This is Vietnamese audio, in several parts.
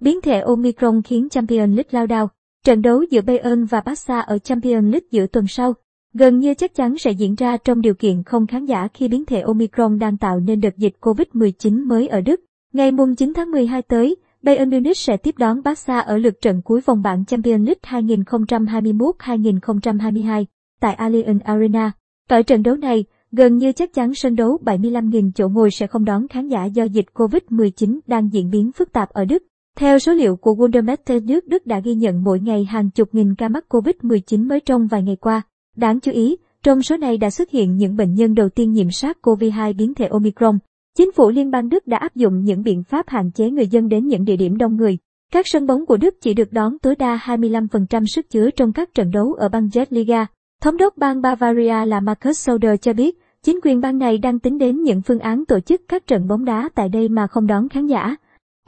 Biến thể Omicron khiến Champions League lao đao. Trận đấu giữa Bayern và Barca ở Champions League giữa tuần sau gần như chắc chắn sẽ diễn ra trong điều kiện không khán giả khi biến thể Omicron đang tạo nên đợt dịch COVID-19 mới ở Đức. Ngày 9 tháng 12 tới, Bayern Munich sẽ tiếp đón Barca ở lượt trận cuối vòng bảng Champions League 2021-2022 tại Allianz Arena. tại trận đấu này, gần như chắc chắn sân đấu 75.000 chỗ ngồi sẽ không đón khán giả do dịch COVID-19 đang diễn biến phức tạp ở Đức. Theo số liệu của Wundermeter nước Đức đã ghi nhận mỗi ngày hàng chục nghìn ca mắc COVID-19 mới trong vài ngày qua. Đáng chú ý, trong số này đã xuất hiện những bệnh nhân đầu tiên nhiễm SARS-CoV-2 biến thể Omicron. Chính phủ Liên bang Đức đã áp dụng những biện pháp hạn chế người dân đến những địa điểm đông người. Các sân bóng của Đức chỉ được đón tối đa 25% sức chứa trong các trận đấu ở bang Liga. Thống đốc bang Bavaria là Markus Söder cho biết, chính quyền bang này đang tính đến những phương án tổ chức các trận bóng đá tại đây mà không đón khán giả.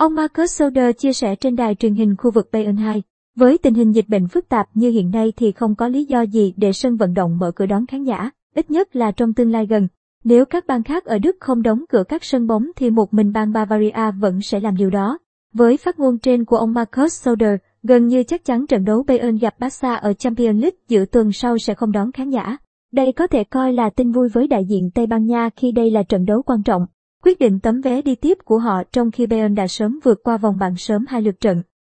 Ông Markus Söder chia sẻ trên đài truyền hình khu vực Bayern 2. Với tình hình dịch bệnh phức tạp như hiện nay thì không có lý do gì để sân vận động mở cửa đón khán giả, ít nhất là trong tương lai gần. Nếu các bang khác ở Đức không đóng cửa các sân bóng thì một mình bang Bavaria vẫn sẽ làm điều đó. Với phát ngôn trên của ông Markus Söder, gần như chắc chắn trận đấu Bayern gặp Barca ở Champions League giữa tuần sau sẽ không đón khán giả. Đây có thể coi là tin vui với đại diện Tây Ban Nha khi đây là trận đấu quan trọng. Quyết định tấm vé đi tiếp của họ trong khi Bayern đã sớm vượt qua vòng bảng sớm hai lượt trận.